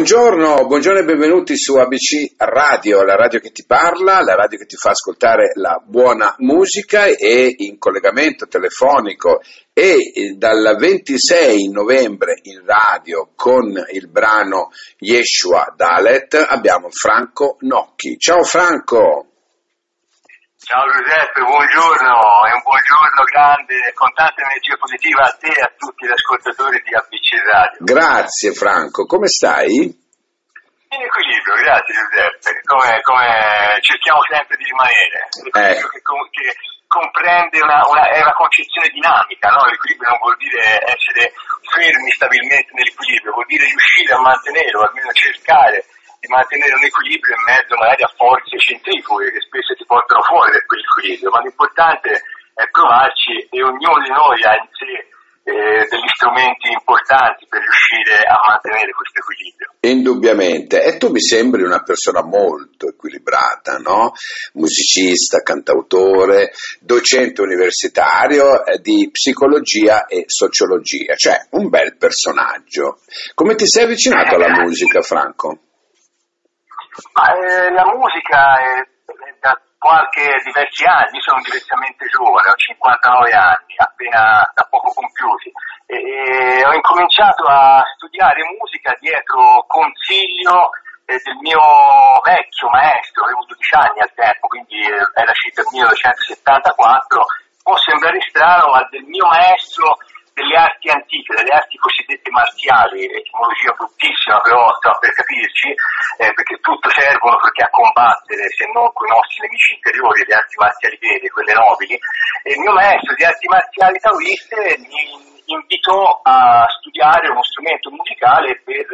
Buongiorno, buongiorno e benvenuti su ABC Radio, la radio che ti parla, la radio che ti fa ascoltare la buona musica e in collegamento telefonico e dal 26 novembre in radio con il brano Yeshua Dalet abbiamo Franco Nocchi. Ciao Franco! Ciao Giuseppe, buongiorno e un buongiorno grande con tanta energia positiva a te e a tutti gli ascoltatori di ABC Radio. Grazie Franco, come stai? In equilibrio, grazie Giuseppe, come, come cerchiamo sempre di rimanere. Eh. che, che, comprende una, una, è una concezione dinamica, no? l'equilibrio non vuol dire essere fermi stabilmente nell'equilibrio, vuol dire riuscire a mantenere o almeno cercare di mantenere un equilibrio in mezzo magari a forze centrifughe che spesso ti portano fuori da quell'equilibrio, ma l'importante è provarci e ognuno di noi ha in sé eh, degli strumenti importanti per riuscire a mantenere questo equilibrio. Indubbiamente, e tu mi sembri una persona molto equilibrata, no? Musicista, cantautore, docente universitario eh, di psicologia e sociologia, cioè un bel personaggio. Come ti sei avvicinato alla musica, Franco? Ma, eh, la musica è, è da qualche diversi anni, io sono diversamente giovane, ho 59 anni, appena da poco compiuti, e, e ho incominciato a studiare musica dietro consiglio eh, del mio vecchio maestro, avevo 12 anni al tempo, quindi eh, era circa il 1974, può sembrare strano, ma del mio maestro delle arti antiche, delle arti cosiddette marziali, etimologia bruttissima però sta per capirci, eh, perché tutto servono perché a combattere, se non con i nostri nemici interiori, le arti marziali vere, quelle nobili. E il mio maestro di arti marziali taoiste mi invitò a studiare uno strumento musicale per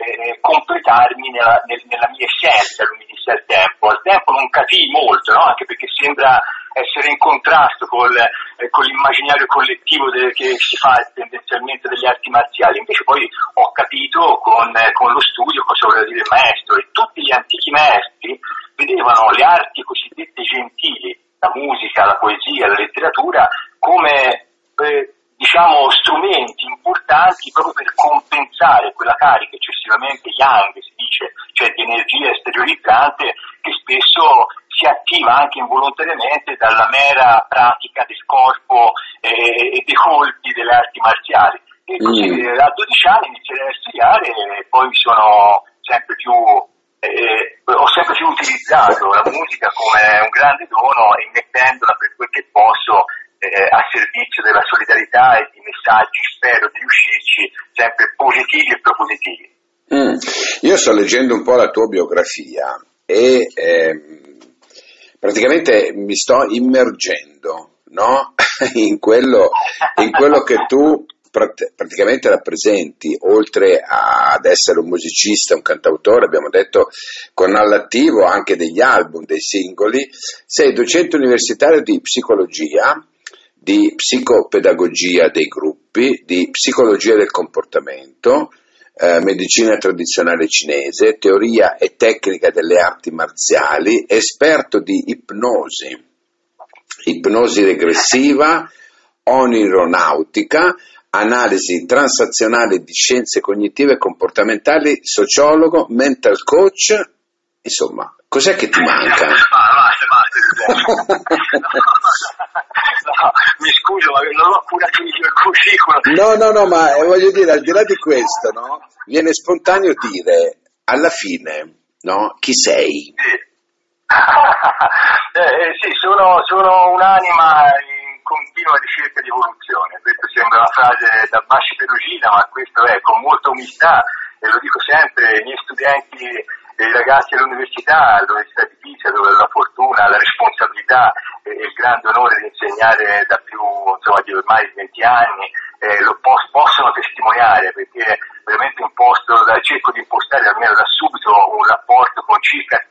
eh, completarmi nella, nel, nella, mia essenza, lui mi disse al tempo. Al tempo non capii molto, no? anche perché sembra essere in contrasto col, eh, con l'immaginario collettivo de, che si fa tendenzialmente delle arti marziali. Invece poi ho capito con, eh, con lo studio cosa voleva dire il maestro e tutti gli antichi maestri vedevano le arti cosiddette gentili, la musica, la poesia, la letteratura, anche involontariamente dalla mera pratica del corpo eh, e dei colpi delle arti marziali. E così mm. a 12 anni inizierei a studiare e poi sono sempre più eh, ho sempre più utilizzato la musica come un grande dono e mettendola per quel che posso eh, a servizio della solidarietà e di messaggi, spero di riuscirci, sempre positivi e propositivi. Mm. Io sto leggendo un po' la tua biografia e eh, praticamente mi sto immergendo no? in, quello, in quello che tu praticamente rappresenti, oltre ad essere un musicista, un cantautore, abbiamo detto con all'attivo anche degli album, dei singoli, sei docente universitario di psicologia di psicopedagogia dei gruppi, di psicologia del comportamento, eh, medicina tradizionale cinese, teoria e tecnica delle arti marziali, esperto di ipnosi, ipnosi regressiva, onironautica, analisi transazionale di scienze cognitive e comportamentali, sociologo, mental coach, insomma, cos'è che ti manca? Basta, basta, mi scuso, ma non ho curato il mio curriculum. No, no, no, ma eh, voglio dire, al di là di questo, no? Viene spontaneo dire, alla fine, no? Chi sei? Sì, eh, eh, sì sono, sono un'anima in continua ricerca di evoluzione. Questa sembra una frase da Basci Perugina, ma questo è con molta umiltà, e lo dico sempre, i miei studenti i ragazzi all'università, all'Università di Pisa, dove ho la fortuna, la responsabilità e il grande onore di insegnare da più insomma, di ormai 20 anni, eh, lo pos- possono testimoniare perché veramente imposto, cerco di impostare almeno da subito un rapporto con circa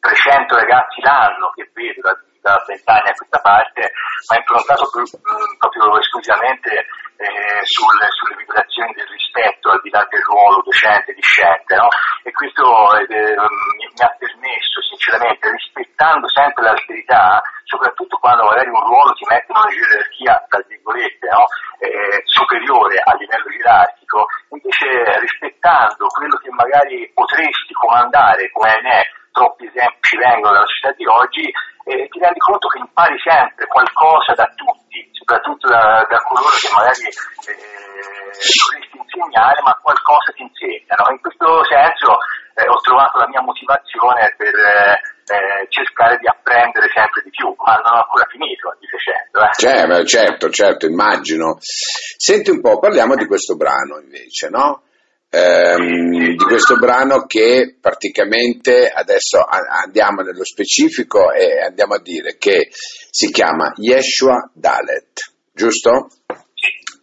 300 ragazzi l'anno che vedo da, da 20 anni a questa parte, ma improntato più, mh, proprio esclusivamente eh, sul, sulle vibrazioni del rispetto al di là del ruolo docente, discente, no? Questo eh, mi, ha permesso sinceramente, rispettando sempre l'alterità, soprattutto quando magari un ruolo ti mette in una gerarchia, tra virgolette, no? eh, superiore a livello gerarchico, in invece rispettando quello che magari potresti comandare, come ne è, troppi esempi vengono dalla società di oggi, eh, ti rendi conto che impari sempre qualcosa da tutti, soprattutto da, da coloro che magari eh, dovresti insegnare, ma qualcosa ti insegnano. In questo senso eh, ho trovato la mia motivazione per eh, eh, cercare di apprendere sempre di più, ma non ho ancora finito dicendo. Eh. Certo, certo, certo, immagino. Senti un po', parliamo di questo brano invece, no? Ehm, di questo brano che praticamente adesso andiamo nello specifico e andiamo a dire che si chiama Yeshua Dalet, giusto?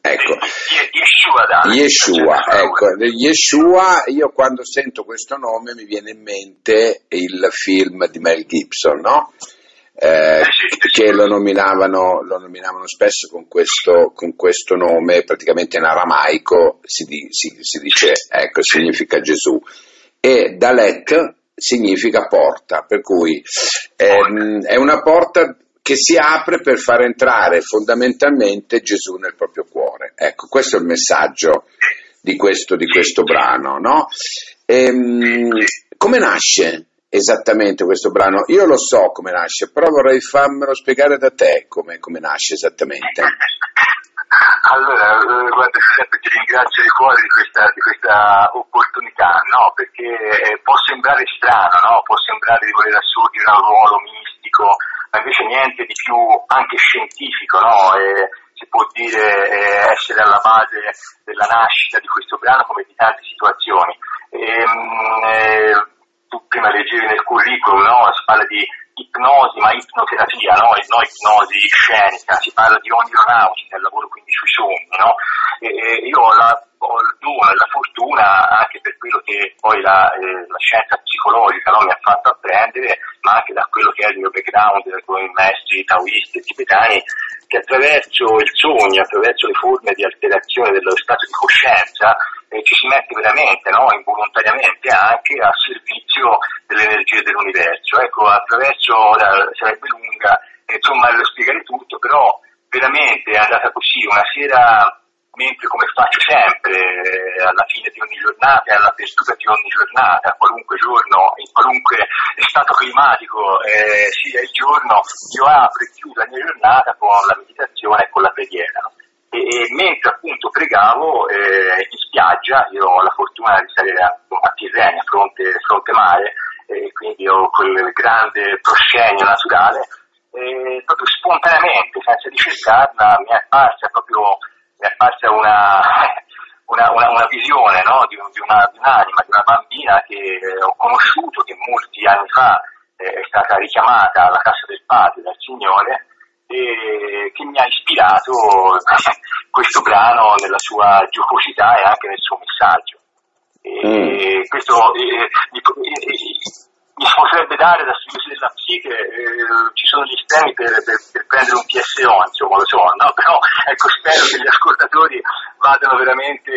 Ecco. Yeshua, Yeshua, ecco, Yeshua, io quando sento questo nome mi viene in mente il film di Mel Gibson, no? Eh, che lo nominavano, lo nominavano, spesso con questo, con questo, nome, praticamente in aramaico si, si, si dice, ecco, significa Gesù. E Dalet significa porta, per cui ehm, è una porta che si apre per far entrare fondamentalmente Gesù nel proprio cuore. Ecco, questo è il messaggio di questo, di questo brano. No? Ehm, come nasce esattamente questo brano? Io lo so come nasce, però vorrei farmelo spiegare da te come, come nasce esattamente. Allora, eh, guarda Giuseppe, ti ringrazio di cuore di questa, di questa opportunità, no? perché eh, può sembrare strano, no? può sembrare di voler assurgere a un ruolo mistico, ma invece niente di più anche scientifico, no? E si può dire eh, essere alla base della nascita di questo brano come di tante situazioni. E, ehm, eh, tu prima leggevi nel curriculum, no? si parla di ipnosi, ma ipnoterapia, no? no ipnosi scenica, si parla di onirautica, il lavoro quindi sui sogni. No? E, io ho, la, ho, il dono e la fortuna, anche per quello che poi la, eh, la scienza psicologica no? mi ha fatto apprendere, ma anche da quello che è il mio background con i maestri taoisti e tibetani, che attraverso il sogno, attraverso le forme di alterazione dello stato di coscienza, eh, ci si mette veramente, no? involontariamente anche a servizio delle energie dell'universo. Ecco, attraverso, la, sarebbe lunga, insomma, lo spiegare tutto, però veramente è andata così, una sera mentre come faccio sempre eh, alla fine di ogni giornata all'apertura di ogni giornata, qualunque giorno, in qualunque stato climatico eh, sia il giorno, io apro e chiudo la mia giornata con la meditazione e con la preghiera. E, e mentre appunto pregavo eh, in spiaggia, io ho la fortuna di salire a, a Tirrenia, fronte, fronte mare, quindi ho quel grande proscenio naturale, proprio spontaneamente, senza ricercarla, mi è apparsa proprio mi è apparsa una, una, una, una visione no? di, di, una, di, un'anima, di una bambina che ho conosciuto, che molti anni fa eh, è stata richiamata alla casa del padre dal Signore e che mi ha ispirato questo brano nella sua giocosità e anche nel suo messaggio. E mm. questo, eh, mi potrebbe dare da studioso della psiche, eh, ci sono gli estremi per, per, per, prendere un PSO, insomma lo so, no? però ecco, spero che gli ascoltatori vadano veramente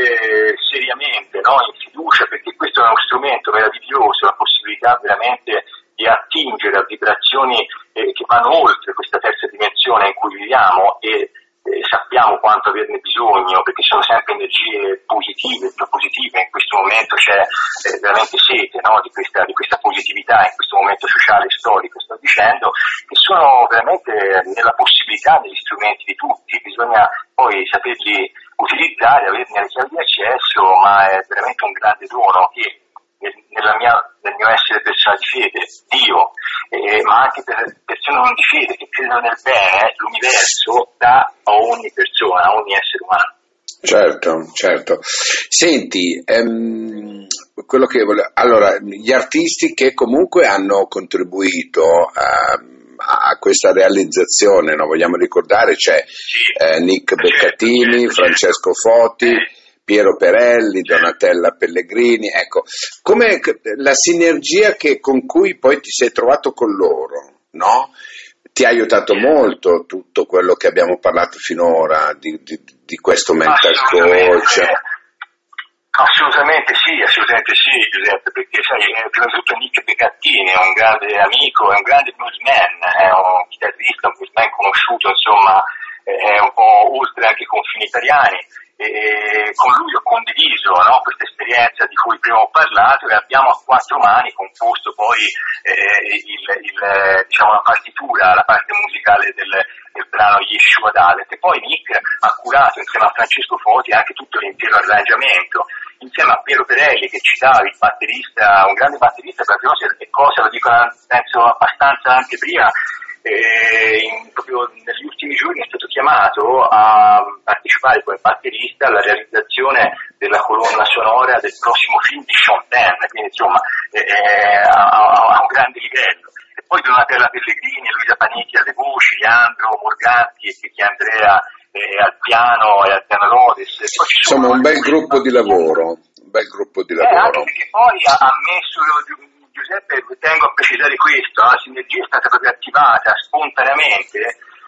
seriamente, no? in fiducia, perché questo è uno strumento meraviglioso, una possibilità veramente di attingere a vibrazioni eh, che vanno oltre questa terza dimensione in cui viviamo e eh, sappiamo quanto averne bisogno perché sono sempre energie positive, propositive, in questo momento c'è eh, veramente sete no, di, questa, di, questa, positività, in questo momento sociale e storico sto dicendo, che sono veramente nella possibilità degli strumenti di tutti, bisogna poi saperli utilizzare, averne le chiavi di accesso, ma è veramente un grande dono che mia, nel mio essere persona di fede, Dio, eh, ma anche per persone non di fede che credono nel bene, l'universo dà a ogni persona, a ogni essere umano. Certo, certo. Senti, ehm, quello che volevo... Allora, gli artisti che comunque hanno contribuito a, a questa realizzazione, no? vogliamo ricordare, c'è eh, Nick certo, Beccatini, certo, Francesco Foti, Piero Perelli, Donatella Pellegrini, ecco, come la sinergia che, con cui poi ti sei trovato con loro, no? Ti ha aiutato molto tutto quello che abbiamo parlato finora di, di, di questo mental coach. Assolutamente sì, assolutamente sì, Giuseppe, perché sai, eh, prima di tutto Nick Begattini è un grande amico, è un grande bluesman, è un chitarrista, un bluesman conosciuto, insomma, è un po' oltre anche i confini italiani e con lui ho condiviso no, questa esperienza di cui prima ho parlato e abbiamo a quattro mani composto poi eh, il, il, diciamo, la partitura, la parte musicale del, del brano Yeshua Dalet e poi Nick ha curato insieme a Francesco Foti anche tutto l'intero arrangiamento insieme a Piero Perelli che citavi, il batterista, un grande batterista, e cose lo dico penso abbastanza anche prima, in, proprio negli ultimi giorni è stato chiamato a partecipare come batterista alla realizzazione della colonna sonora del prossimo film di Sean Penn, quindi insomma eh, a, a, un grande livello. E poi Donatella Pellegrini, Luisa Panicchi alle voci, Leandro Morganti e Chichi Andrea eh, al piano e al piano Lodes. Insomma un bel gruppo di lavoro, un bel gruppo di lavoro. Eh, anche perché poi ha messo Giuseppe, tengo a precisare questo, la sinergia è stata proprio attivata spontaneamente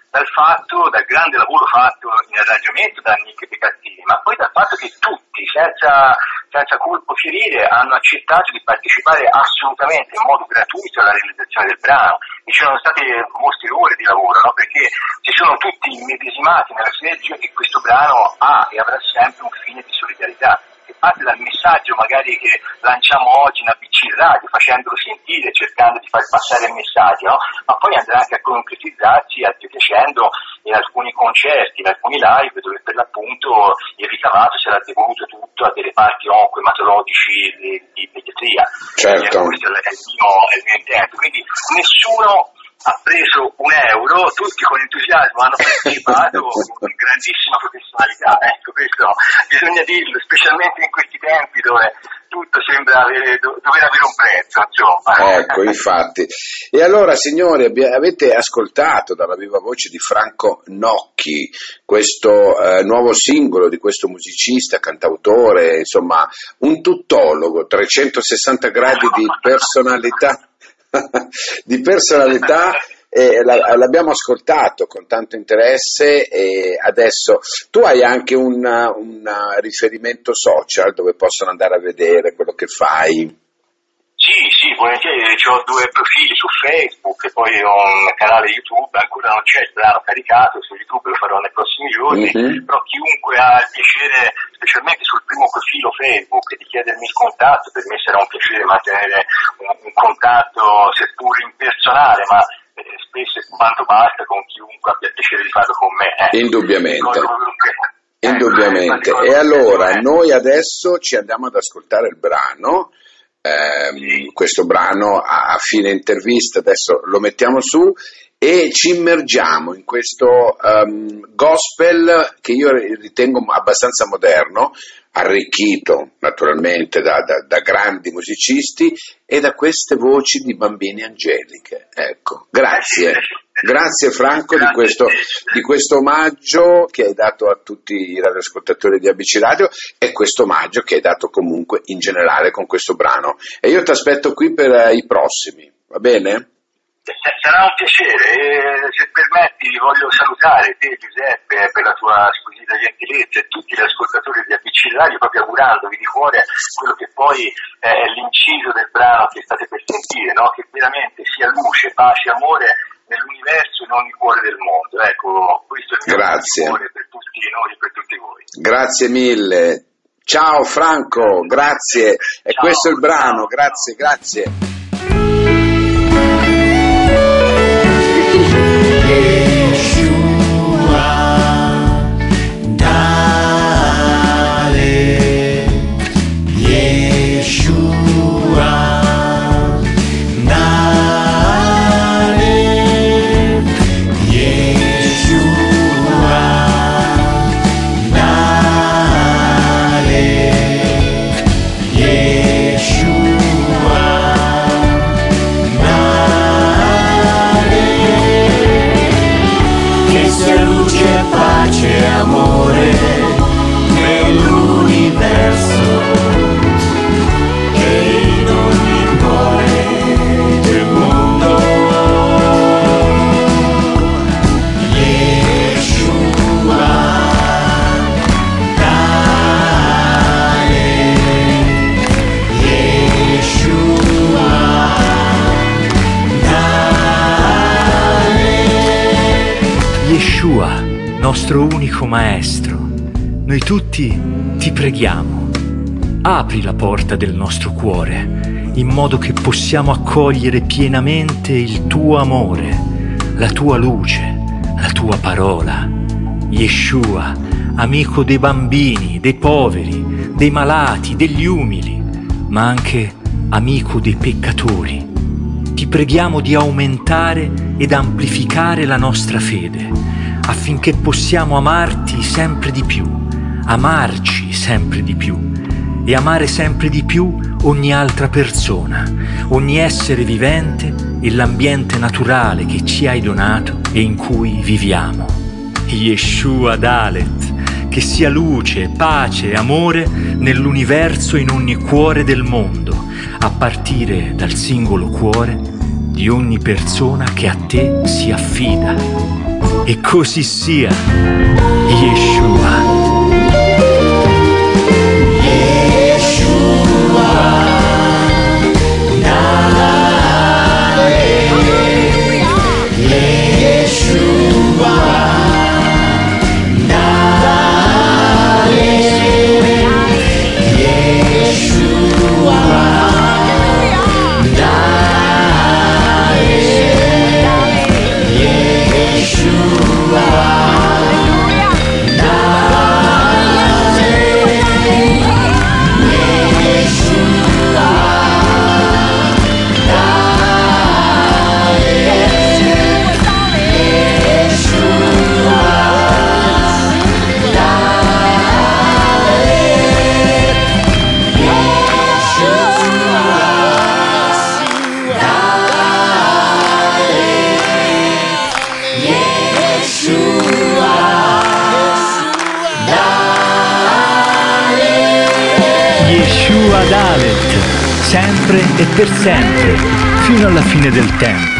dal fatto, dal grande lavoro fatto in arrangiamento da Nick Pecattini, ma poi dal fatto che tutti, senza, senza colpo ferire, hanno accettato di partecipare assolutamente in modo gratuito alla realizzazione del brano. E ci sono state molte ore di lavoro, no? perché si sono tutti immedesimati nella sinergia che questo brano ha e avrà sempre un fine di solidarietà che parte dal messaggio magari che lanciamo oggi in ABC Radio, facendolo sentire, cercando di far passare il messaggio, no? ma poi andrà anche a concretizzarsi, piacendo in alcuni concerti, in alcuni live, dove per l'appunto il ricavato sarà devoluto tutto a delle parti oncoematologici di, di pediatria. Certo. Questo è il mio, è il mio intento. Quindi nessuno ha preso un euro, tutti con entusiasmo hanno partecipato con grandissima professionalità. Ecco, questo bisogna dirlo, specialmente in questi tempi dove tutto sembra avere, dover avere un prezzo, insomma. Ecco, infatti. E allora, signori, avete ascoltato dalla viva voce di Franco Nocchi questo eh, nuovo singolo di questo musicista, cantautore, insomma, un tuttologo, 360 gradi di personalità di personalità eh, l'abbiamo ascoltato con tanto interesse e adesso tu hai anche un, un riferimento social dove possono andare a vedere quello che fai. Sì, sì, volentieri, ho due profili su Facebook e poi ho un canale YouTube, ancora non c'è il brano caricato, su YouTube lo farò nei prossimi giorni, mm-hmm. però chiunque ha il piacere, specialmente sul primo profilo Facebook, di chiedermi il contatto, per me sarà un piacere mantenere un, un contatto seppur impersonale, ma eh, spesso quanto basta con chiunque abbia il piacere di farlo con me. Eh. Indubbiamente. Indubbiamente. E allora noi adesso ci andiamo ad ascoltare il brano ehm, questo brano a, a, fine intervista, adesso lo mettiamo su e ci immergiamo in questo um, gospel che io ritengo abbastanza moderno, arricchito naturalmente da, da, da, grandi musicisti e da queste voci di bambine angeliche. Ecco, grazie. Grazie Franco di questo, di questo, omaggio che hai dato a tutti i radioascoltatori di ABC Radio e questo omaggio che hai dato comunque in generale con questo brano. E io ti aspetto qui per uh, i prossimi, va bene? Sarà un piacere e se permetti voglio salutare te Giuseppe per la tua squisita gentilezza e tutti gli ascoltatori di ABC Radio proprio augurandovi di cuore quello che poi è l'inciso del brano che state per sentire, no? che veramente sia luce, pace, amore nell'universo e non il cuore del mondo. Ecco, questo è il mio Grazie. cuore per tutti noi e per tutti voi. Grazie mille. Ciao Franco, grazie. E questo è il brano, grazie, grazie. amore nell'universo e in ogni cuore del mondo. Yeshua, dale, Yeshua, dale. Yeshua nostro unico maestro, noi tutti ti preghiamo. Apri la porta del nostro cuore in modo che possiamo accogliere pienamente il tuo amore, la tua luce, la tua parola. Yeshua, amico dei bambini, dei poveri, dei malati, degli umili, ma anche amico dei peccatori. Ti preghiamo di aumentare ed amplificare la nostra fede affinché possiamo amarti sempre di più, amarci sempre di più e amare sempre di più ogni altra persona, ogni essere vivente e l'ambiente naturale che ci hai donato e in cui viviamo. Yeshua Dalet, che sia luce, pace e amore nell'universo in ogni cuore del mondo, a partire dal singolo cuore di ogni persona che a te si affida. E così sia, Yeshua. Yeshua Dalet, sempre e per sempre, fino alla fine del tempo.